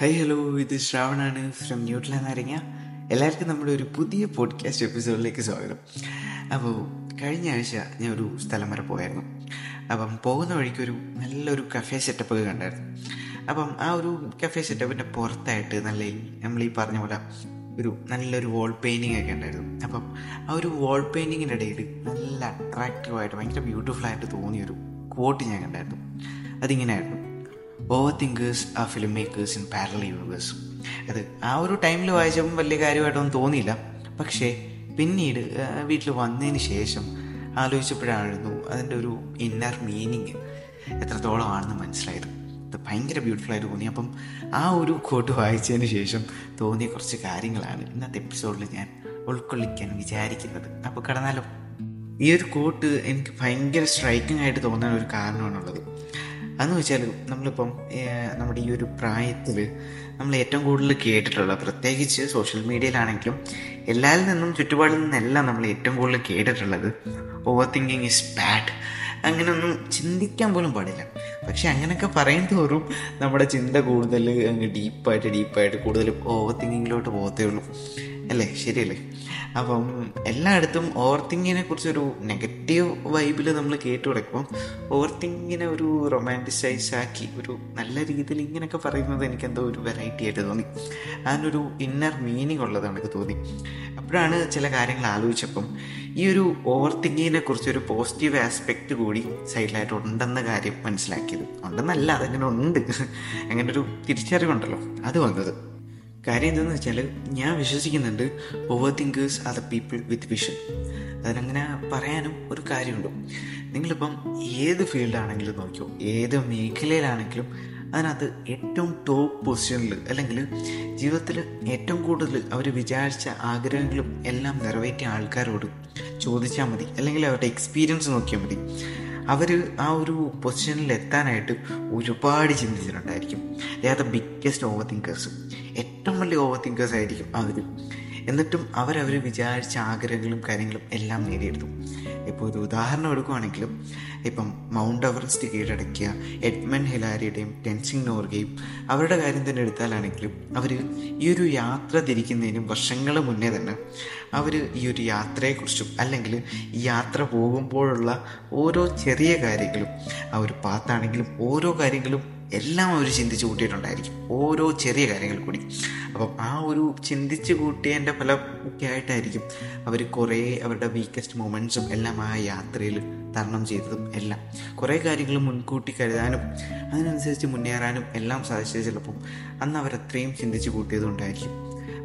Hi hello ഇത് ശ്രാവണാണ് from neutral നാരങ്ങ എല്ലാവർക്കും നമ്മുടെ ഒരു പുതിയ പോഡ്കാസ്റ്റ് എപ്പിസോഡിലേക്ക് സ്വാഗതം. അപ്പോൾ കഴിഞ്ഞ ആഴ്ച ഞാൻ ഒരു സ്ഥലം വരെ പോയായിരുന്നു. അപ്പം പോകുന്ന വഴിക്ക് ഒരു നല്ലൊരു കഫേ സെറ്റപ്പ് ഒക്കെ കണ്ടായിരുന്നു. അപ്പം ആ ഒരു കഫേ സെറ്റപ്പിന്റെ പുറത്തായിട്ട് നല്ല നമ്മൾ ഈ പറഞ്ഞ പോലെ ഒരു നല്ലൊരു വാൾ പെയിന്റിങ് ഒക്കെ ഉണ്ടായിരുന്നു. അപ്പം ആ ഒരു വാൾ പെയിന്റിങ്ങിന്റെ ഇടയിൽ നല്ല അട്രാക്റ്റീവായിട്ട് ഭയങ്കര ആയിട്ട് തോന്നിയൊരു കോട്ട് ഞാൻ കണ്ടായിരുന്നു. അതിങ്ങനെയായിരുന്നു ഓവർ തിങ്കേഴ്സ് ആ film makers in parallel universe അത് ആ ഒരു ടൈമിൽ വായിച്ചപ്പം വലിയ കാര്യമായിട്ടൊന്നും തോന്നിയില്ല. പക്ഷേ പിന്നീട് വീട്ടിൽ വന്നതിന് ശേഷം ആലോചിച്ചപ്പോഴായിരുന്നു അതിന്റെ ഒരു ഇന്നർ മീനിങ് എത്രത്തോളമാണെന്ന് മനസ്സിലായത്. അത് ഭയങ്കര ബ്യൂട്ടിഫുൾ ആയിട്ട് തോന്നി. അപ്പം ആ ഒരു കോട്ട് വായിച്ചതിന് ശേഷം തോന്നിയ കുറച്ച് കാര്യങ്ങളാണ് ഇന്നത്തെ എപ്പിസോഡിൽ ഞാൻ ഉൾക്കൊള്ളിക്കാൻ വിചാരിക്കുന്നത്. അപ്പോൾ കടന്നാലോ. ഈ ഒരു കോട്ട് എനിക്ക് ഭയങ്കര സ്ട്രൈക്കിംഗ് ആയിട്ട് തോന്നാൻ ഒരു കാരണമാണുള്ളത്. അതെന്ന് വെച്ചാൽ നമ്മളിപ്പം നമ്മുടെ ഈ ഒരു പ്രായത്തിൽ നമ്മൾ ഏറ്റവും കൂടുതൽ കേട്ടിട്ടുള്ള പ്രത്യേകിച്ച് സോഷ്യൽ മീഡിയയിലാണെങ്കിലും എല്ലാവരിൽ നിന്നും ചുറ്റുപാടിൽ നിന്നെല്ലാം നമ്മൾ ഏറ്റവും കൂടുതൽ കേട്ടിട്ടുള്ളത് ഓവർ തിങ്കിങ് ഇസ് ബാഡ്. അങ്ങനെയൊന്നും ചിന്തിക്കാൻ പോലും പാടില്ല. പക്ഷെ അങ്ങനെയൊക്കെ പറയും തോറും നമ്മുടെ ചിന്ത കൂടുതൽ അങ്ങ് ഡീപ്പായിട്ട് ഡീപ്പായിട്ട് കൂടുതൽ ഓവർ തിങ്കിങ്ങിലോട്ട് പോകത്തേ ഉള്ളൂ. അല്ലേ? ശരിയല്ലേ? അപ്പം എല്ലായിടത്തും ഓവർ തിങ്കിങ്ങിനെ കുറിച്ചൊരു നെഗറ്റീവ് വൈബിൽ നമ്മൾ കേട്ടു തുടക്കുമ്പം ഓവർ തിങ്കിങ്ങിനെ ഒരു റൊമാന്റിസൈസ് ആക്കി ഒരു നല്ല രീതിയിൽ ഇങ്ങനെയൊക്കെ പറയുന്നത് എനിക്ക് എന്തോ ഒരു വെറൈറ്റി ആയിട്ട് തോന്നി. അതിനൊരു ഇന്നർ മീനിങ് ഉള്ളത് എനിക്ക് തോന്നി. അപ്പോഴാണ് ചില കാര്യങ്ങൾ ആലോചിച്ചപ്പം ഈ ഒരു ഓവർ തിങ്കിങ്ങിനെ കുറിച്ചൊരു പോസിറ്റീവ് ആസ്പെക്റ്റ് കൂടി സൈഡിലായിട്ട് ഉണ്ടെന്ന കാര്യം മനസ്സിലാക്കിയത്. ഉണ്ടെന്നല്ല അതങ്ങനെ ഉണ്ട്? അങ്ങനെ ഒരു തിരിച്ചറിവുണ്ടല്ലോ. അത് വന്നത്. കാര്യം എന്താണെന്ന് വെച്ചാൽ ഞാൻ വിശ്വസിക്കുന്നുണ്ട് over thinkers are the people with vision അതിനങ്ങനെ പറയാനും ഒരു കാര്യമുണ്ട്. നിങ്ങളിപ്പം ഏത് ഫീൽഡാണെങ്കിലും നോക്കിയോ ഏത് മേഖലയിലാണെങ്കിലും അതിനകത്ത് ഏറ്റവും ടോപ്പ് പൊസിഷനിൽ അല്ലെങ്കിൽ ജീവിതത്തിൽ ഏറ്റവും കൂടുതൽ അവർ വിചാരിച്ച ആഗ്രഹങ്ങളും എല്ലാം നിറവേറ്റിയ ആൾക്കാരോട് ചോദിച്ചാൽ മതി. അല്ലെങ്കിൽ അവരുടെ എക്സ്പീരിയൻസ് നോക്കിയാൽ മതി. അവർ ആ ഒരു പൊസിഷനിൽ എത്താനായിട്ട് ഒരുപാട് ചിന്തിച്ചിട്ടുണ്ടായിരിക്കും. They are the biggest over thinkers ഏറ്റവും വലിയ ഓവർ തിങ്കേഴ്സ് ആയിരിക്കും അവർ. എന്നിട്ടും അവരവർ വിചാരിച്ച ആഗ്രഹങ്ങളും കാര്യങ്ങളും എല്ലാം നേടിയെടുത്തു. ഇപ്പോൾ ഒരു ഉദാഹരണം എടുക്കുകയാണെങ്കിലും ഇപ്പം മൗണ്ട് എവറസ്റ്റ് കീഴടക്കിയ എഡ്മൻ ഹിലാരിയുടെയും ടെൻസിങ് നോർഗയും അവരുടെ കാര്യം തന്നെ എടുത്താലാണെങ്കിലും അവർ ഈ ഒരു യാത്ര തിരിക്കുന്നതിനും വർഷങ്ങൾ മുന്നേ തന്നെ അവർ ഈ ഒരു യാത്രയെക്കുറിച്ചും അല്ലെങ്കിൽ ഈ യാത്ര പോകുമ്പോഴുള്ള ഓരോ ചെറിയ കാര്യങ്ങളും ആ ഒരു പാത്താണെങ്കിലും ഓരോ കാര്യങ്ങളും എല്ലാം അവർ ചിന്തിച്ച് കൂട്ടിയിട്ടുണ്ടായിരിക്കും. ഓരോ ചെറിയ കാര്യങ്ങൾ കൂടി. അപ്പം ആ ഒരു ചിന്തിച്ച് കൂട്ടിയതിന്റെ ഫലം ഒക്കെ ആയിട്ടായിരിക്കും അവർ കുറേ അവരുടെ വീക്കസ്റ്റ് മൊമെന്റ്സും എല്ലാം ആ യാത്രയിൽ തരണം ചെയ്തതും എല്ലാം. കുറേ കാര്യങ്ങൾ മുൻകൂട്ടി കരുതാനും അതിനനുസരിച്ച് മുന്നേറാനും എല്ലാം സാധിച്ചത് ചിലപ്പം അന്ന് അവരത്രയും ചിന്തിച്ച് കൂട്ടിയതുകൊണ്ടായിരിക്കും.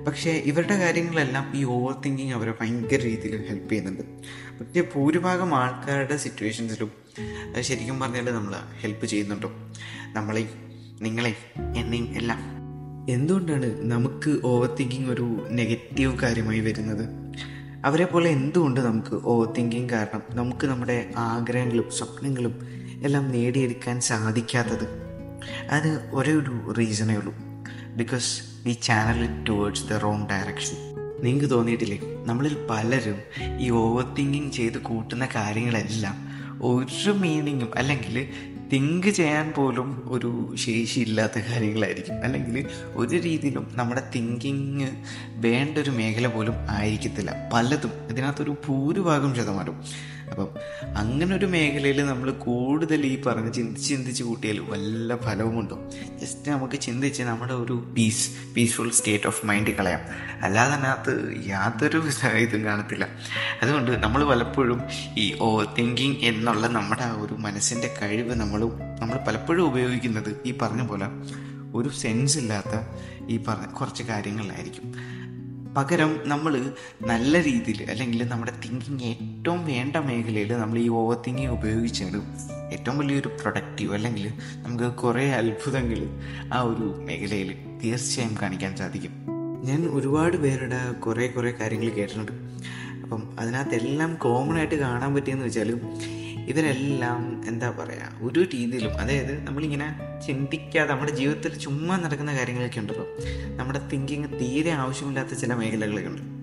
പക്ഷേ ഇവരുടെ കാര്യങ്ങളെല്ലാം ഈ ഓവർ തിങ്കിങ് അവരെ ഭയങ്കര രീതിയിൽ ഹെൽപ്പ് ചെയ്യുന്നുണ്ട്. പക്ഷേ ഭൂരിഭാഗം ആൾക്കാരുടെ സിറ്റുവേഷൻസിലും ശരിക്കും പറഞ്ഞാൽ നമ്മൾ ഹെൽപ്പ് ചെയ്യുന്നുണ്ടോ. നമ്മളെ നിങ്ങളെ എന്നെയും എല്ലാം. എന്തുകൊണ്ടാണ് നമുക്ക് ഓവർ തിങ്കിങ് ഒരു നെഗറ്റീവ് കാര്യമായി വരുന്നത്? അവരെ പോലെ എന്തുകൊണ്ട് നമുക്ക് ഓവർ തിങ്കിങ് കാരണം നമുക്ക് നമ്മുടെ ആഗ്രഹങ്ങളും സ്വപ്നങ്ങളും എല്ലാം നേടിയെടുക്കാൻ സാധിക്കാത്തത്? അത് ഒരേ ഒരു റീസണേ ഉള്ളൂ. Because we channel it towards the wrong direction നിങ്ങൾക്ക് തോന്നിയിട്ടില്ലേ? നമ്മളിൽ പലരും ഈ ഓവർ തിങ്കിങ് ചെയ്ത് കൂട്ടുന്ന കാര്യങ്ങളെല്ലാം ഒരു മീനിങ്ങും അല്ലെങ്കിൽ തിങ്ക് ചെയ്യാൻ പോലും ഒരു ശേഷിയില്ലാത്ത കാര്യങ്ങളായിരിക്കും. അല്ലെങ്കിൽ ഒരു രീതിയിലും നമ്മുടെ തിങ്കിങ് വേണ്ട ഒരു മേഖല പോലും ആയിരിക്കത്തില്ല. പലതും ഇതിനകത്തൊരു ഭൂരിഭാഗം ശതമാനം അപ്പം അങ്ങനെ ഒരു മേഖലയിൽ നമ്മൾ കൂടുതൽ ഈ പറഞ്ഞ് ചിന്തിച്ച് ചിന്തിച്ച് കൂട്ടിയാൽ വല്ല ഫലവുമുണ്ടോ ജസ്റ്റ് നമുക്ക് ചിന്തിച്ച് നമ്മുടെ ഒരു peace peaceful state of mind കളയാം. അല്ലാതെ അതിനകത്ത് യാതൊരു ഇതും കാണത്തില്ല. അതുകൊണ്ട് നമ്മൾ പലപ്പോഴും ഈ ഓവർ തിങ്കിങ് എന്നുള്ള നമ്മുടെ ആ ഒരു മനസ്സിന്റെ കഴിവ് നമ്മൾ നമ്മൾ പലപ്പോഴും ഉപയോഗിക്കുന്നത് ഈ പറഞ്ഞ പോലെ ഒരു സെൻസ് ഇല്ലാത്ത ഈ പറഞ്ഞ കുറച്ച് കാര്യങ്ങളിലായിരിക്കും. പകരം നമ്മൾ നല്ല രീതിയിൽ അല്ലെങ്കിൽ നമ്മുടെ തിങ്കിങ് ഏറ്റവും വേണ്ട മേഖലയിൽ നമ്മൾ ഈ ഓവർ തിങ്കിങ് ഉപയോഗിച്ചാണ് ഏറ്റവും വലിയൊരു പ്രൊഡക്റ്റീവ് അല്ലെങ്കിൽ നമുക്ക് കുറേ അത്ഭുതങ്ങൾ ആ ഒരു മേഖലയിൽ തീർച്ചയായും കാണിക്കാൻ സാധിക്കും. ഞാൻ ഒരുപാട് പേരുടെ കുറേ കുറേ കാര്യങ്ങൾ കേട്ടിട്ടുണ്ട്. അപ്പം അതിനകത്തെല്ലാം കോമൺ ആയിട്ട് കാണാൻ പറ്റിയെന്ന് വെച്ചാൽ ഇവരെല്ലാം എന്താ പറയുക ഒരു രീതിയിലും അതായത് നമ്മളിങ്ങനെ ചിന്തിക്കാതെ നമ്മുടെ ജീവിതത്തിൽ ചുമ്മാ നടക്കുന്ന കാര്യങ്ങളൊക്കെ ഉണ്ടല്ലോ നമ്മുടെ തിങ്കിങ് തീരെ ആവശ്യമില്ലാത്ത ചില മേഖലകളൊക്കെ ഉണ്ട്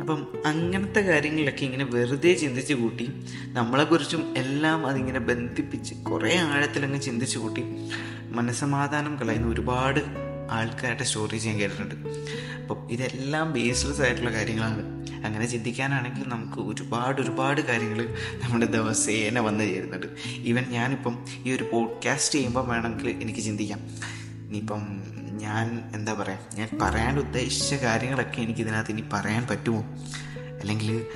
അപ്പം അങ്ങനത്തെ കാര്യങ്ങളിലൊക്കെ ഇങ്ങനെ വെറുതെ ചിന്തിച്ച് കൂട്ടി നമ്മളെക്കുറിച്ചും എല്ലാം അതിങ്ങനെ ബന്ധിപ്പിച്ച് കുറേ ആഴത്തിലങ്ങ് ചിന്തിച്ച് കൂട്ടി മനസ്സമാധാനം കളയുന്ന ഒരുപാട് ആൾക്കാരുടെ സ്റ്റോറീസ് ഞാൻ കേട്ടിട്ടുണ്ട്. അപ്പം ഇതെല്ലാം ബേസ്ലെസ് ആയിട്ടുള്ള കാര്യങ്ങളാണ്. അങ്ങനെ ചിന്തിക്കാനാണെങ്കിൽ നമുക്ക് ഒരുപാട് ഒരുപാട് കാര്യങ്ങൾ നമ്മുടെ ദിവസേന വന്നു ചേരുന്നുണ്ട്. ഈവൻ ഞാനിപ്പം ഈ ഒരു പോഡ്കാസ്റ്റ് ചെയ്യുമ്പോൾ വേണമെങ്കിൽ എനിക്ക് ചിന്തിക്കാം. ഇനിയിപ്പം ഞാൻ എന്താ പറയുക ഞാൻ പറയാൻ ഉദ്ദേശിച്ച കാര്യങ്ങളൊക്കെ എനിക്ക് ഇതിനകത്ത് ഇനി പറയാൻ പറ്റുമോ? അല്ലെങ്കിൽ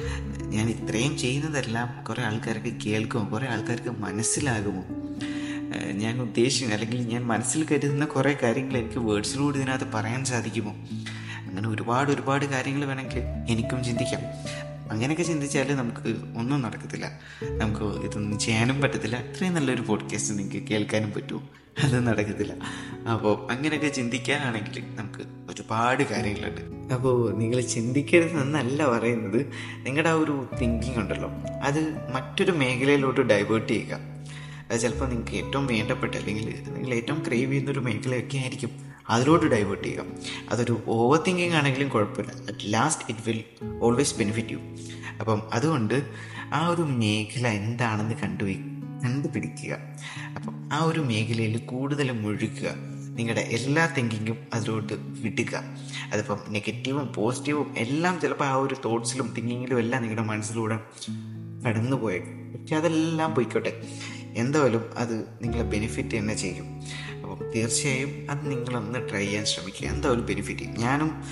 ഞാൻ ഇത്രയും ചെയ്യുന്നതെല്ലാം കുറേ ആൾക്കാർക്ക് കേൾക്കുമോ? കുറേ ആൾക്കാർക്ക് മനസ്സിലാകുമോ? ഞാൻ ഉദ്ദേശിക്കുന്ന അല്ലെങ്കിൽ ഞാൻ മനസ്സിൽ കരുതുന്ന കുറേ കാര്യങ്ങൾ എനിക്ക് വേർഡ്സിലൂടെ ഇതിനകത്ത് പറയാൻ സാധിക്കുമോ? അങ്ങനെ ഒരുപാട് ഒരുപാട് കാര്യങ്ങൾ വേണമെങ്കിൽ എനിക്കും ചിന്തിക്കാം. അങ്ങനെയൊക്കെ ചിന്തിച്ചാൽ നമുക്ക് ഒന്നും നടക്കത്തില്ല. നമുക്ക് ഇതൊന്നും ചെയ്യാനും പറ്റത്തില്ല. ഇത്രയും നല്ലൊരു പോഡ്കാസ്റ്റ് നിങ്ങൾക്ക് കേൾക്കാനും പറ്റുമോ? അത് നടക്കത്തില്ല. അപ്പോൾ അങ്ങനെയൊക്കെ ചിന്തിക്കാനാണെങ്കിൽ നമുക്ക് ഒരുപാട് കാര്യങ്ങളുണ്ട്. അപ്പോൾ നിങ്ങൾ ചിന്തിക്കരുതെന്നല്ല പറയുന്നത്. നിങ്ങളുടെ ആ ഒരു തിങ്കിങ് ഉണ്ടല്ലോ. അത് മറ്റൊരു മേഖലയിലോട്ട് ഡൈവേർട്ട് ചെയ്യുക. ചിലപ്പോൾ നിങ്ങൾക്ക് ഏറ്റവും വേണ്ടപ്പെട്ട അല്ലെങ്കിൽ നിങ്ങൾ ഏറ്റവും ക്രേവ് ചെയ്യുന്ന ഒരു മേഖലയൊക്കെ ആയിരിക്കും. അതിലോട്ട് ഡൈവേർട്ട് ചെയ്യുക. അതൊരു ഓവർ തിങ്കിങ് ആണെങ്കിലും കുഴപ്പമില്ല. At last it will always benefit you അപ്പം അതുകൊണ്ട് ആ ഒരു മേഖല എന്താണെന്ന് കണ്ടു കണ്ടുപിടിക്കുക. അപ്പം ആ ഒരു മേഖലയിൽ കൂടുതൽ മുഴുകുക. നിങ്ങളുടെ എല്ലാ തിങ്കിങ്ങും അതിലോട്ട് വിടുക. അതിപ്പം നെഗറ്റീവും പോസിറ്റീവും എല്ലാം ചിലപ്പോൾ ആ ഒരു തോട്ട്സിലും തിങ്കിങ്ങിലും എല്ലാം നിങ്ങളുടെ മനസ്സിലൂടെ കടന്നു പോയേക്കും പക്ഷെ അതെല്ലാം പോയിക്കോട്ടെ. എന്തായാലും അത് നിങ്ങളെ ബെനിഫിറ്റ് തന്നെ ചെയ്യും. അപ്പം തീർച്ചയായും അത് നിങ്ങളൊന്ന് ട്രൈ ചെയ്യാൻ ശ്രമിക്കുക. എന്തായാലും ബെനിഫിറ്റ് ചെയ്യും. ഞാനും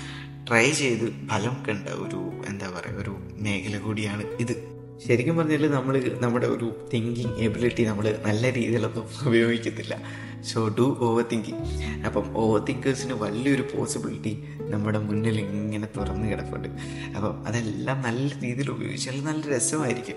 ട്രൈ ചെയ്ത് ഫലം കണ്ട ഒരു എന്താ പറയുക ഒരു മേഖല കൂടിയാണ് ഇത്. ശരിക്കും പറഞ്ഞാൽ നമ്മൾ നമ്മുടെ ഒരു തിങ്കിങ് എബിലിറ്റി നമ്മൾ നല്ല രീതിയിലൊന്നും ഉപയോഗിക്കത്തില്ല. സോ ഡു ഓവർ തിങ്കിങ് അപ്പം ഓവർ തിങ്കേഴ്സിന് വലിയൊരു പോസിബിലിറ്റി നമ്മുടെ മുന്നിൽ ഇങ്ങനെ തുറന്നു കിടപ്പുണ്ട്. അപ്പം അതെല്ലാം നല്ല രീതിയിൽ ഉപയോഗിച്ചാൽ നല്ല രസമായിരിക്കും.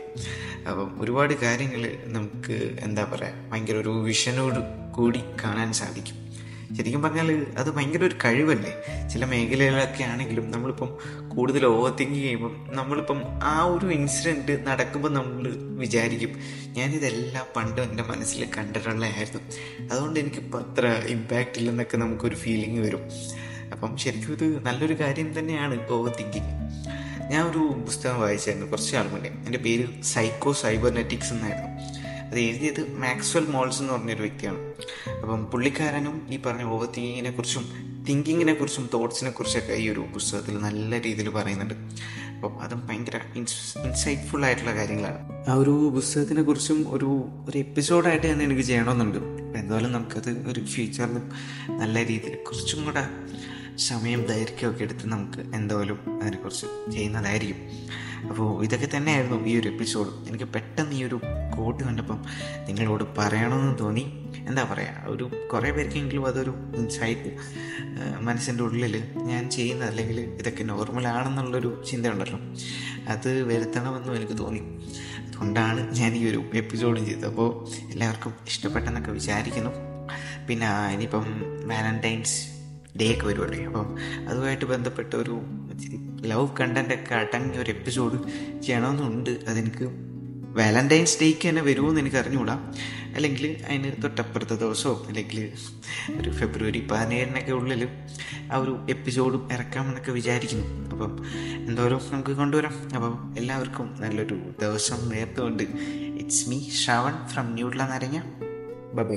അപ്പം ഒരുപാട് കാര്യങ്ങൾ നമുക്ക് എന്താ പറയുക ഭയങ്കര ഒരു വിഷനോട് കൂടി കാണാൻ സാധിക്കും. ശരിക്കും പറഞ്ഞാൽ അത് ഭയങ്കര ഒരു കഴിവല്ലേ? ചില മേഖലകളിലൊക്കെ ആണെങ്കിലും നമ്മളിപ്പം കൂടുതൽ ഓവർ തിങ്ക് ചെയ്യുമ്പം നമ്മളിപ്പം ആ ഒരു ഇൻസിഡന്റ് നടക്കുമ്പോൾ നമ്മൾ വിചാരിക്കും ഞാനിതെല്ലാം പണ്ട് എന്റെ മനസ്സിൽ കണ്ടിട്ടുള്ളതായിരുന്നു. അതുകൊണ്ട് എനിക്കിപ്പോൾ അത്ര ഇമ്പാക്റ്റ് ഇല്ലെന്നൊക്കെ നമുക്കൊരു ഫീലിംഗ് വരും. അപ്പം ശരിക്കും ഇത് നല്ലൊരു കാര്യം തന്നെയാണ് ഓവർ തിങ്കിങ് ഞാൻ ഒരു പുസ്തകം വായിച്ചായിരുന്നു കുറച്ച് നാൾ മുന്നേ. എന്റെ പേര് സൈക്കോ സൈബർനെറ്റിക്സ് എന്നായിരുന്നു. അത് എഴുതിയത് മാക്സ്വൽ മോൾസ് എന്ന് പറഞ്ഞൊരു വ്യക്തിയാണ്. അപ്പം പുള്ളിക്കാരനും ഈ പറഞ്ഞ ഓവർ തിങ്കിങ്ങിനെ കുറിച്ചും തിങ്കിങ്ങിനെ കുറിച്ചും തോട്ട്സിനെ കുറിച്ചൊക്കെ ഈ ഒരു പുസ്തകത്തിൽ നല്ല രീതിയിൽ പറയുന്നുണ്ട്. അപ്പം അതും ഭയങ്കര ഇൻസൈറ്റ്ഫുൾ ആയിട്ടുള്ള കാര്യങ്ങളാണ്. ആ ഒരു പുസ്തകത്തിനെ കുറിച്ചും ഒരു ഒരു എപ്പിസോഡായിട്ട് തന്നെ എനിക്ക് ചെയ്യണമെന്നുണ്ട്. എന്തായാലും നമുക്കത് ഒരു ഫ്യൂച്ചറിൽ നല്ല രീതിയിൽ കുറച്ചും കൂടെ സമയം ദൈർഘ്യമൊക്കെ എടുത്ത് നമുക്ക് എന്തായാലും അതിനെക്കുറിച്ച് ചെയ്യുന്നതായിരിക്കും. അപ്പോൾ ഇതൊക്കെ തന്നെയായിരുന്നു ഈ ഒരു എപ്പിസോഡ് എനിക്ക് പെട്ടെന്ന് ഈ ഒരു കോട്ട് കണ്ടപ്പം നിങ്ങളോട് പറയണമെന്ന് തോന്നി. എന്താ പറയുക ഒരു കുറേ പേർക്കെങ്കിലും അതൊരു ഇൻസൈറ്റ് മനസ്സിന്റെ ഉള്ളിൽ ഞാൻ ചെയ്യുന്ന അല്ലെങ്കിൽ ഇതൊക്കെ നോർമലാണെന്നുള്ളൊരു ചിന്തയുണ്ടല്ലോ അത് വരുത്തണമെന്നും എനിക്ക് തോന്നി. അതുകൊണ്ടാണ് ഞാൻ ഈ ഒരു എപ്പിസോഡ് ചെയ്തത്. അപ്പോൾ എല്ലാവർക്കും ഇഷ്ടപ്പെട്ടെന്നൊക്കെ വിചാരിക്കുന്നു. പിന്നെ ഇനിയിപ്പം വാലന്റൈൻസ് ഡേ ഒക്കെ അപ്പം അതുമായിട്ട് ബന്ധപ്പെട്ട ഒരു ലവ് കണ്ടന്റൊക്കെ അടങ്ങിയ ഒരു എപ്പിസോഡ് ചെയ്യണമെന്നുണ്ട്. അതെനിക്ക് വാലന്റൈൻസ് ഡേക്ക് തന്നെ വരുമെന്ന് എനിക്ക് അറിഞ്ഞുകൂടാ അല്ലെങ്കിൽ അതിന് തൊട്ടപ്പുറത്തെ ദിവസമോ അല്ലെങ്കിൽ ഒരു ഫെബ്രുവരി പതിനേഴിനൊക്കെ ഉള്ളിൽ ആ ഒരു എപ്പിസോഡും ഇറക്കാമെന്നൊക്കെ വിചാരിക്കുന്നു. അപ്പം എന്തോരം നമുക്ക് കൊണ്ടുവരാം. അപ്പം എല്ലാവർക്കും നല്ലൊരു ദിവസം നേർത്തുകൊണ്ട് ഇറ്റ്സ് മീ ശ്രാവൺ ഫ്രം ന്യൂഡ്ലാന്നറിഞ്ഞ നരങ്ങ ബൈ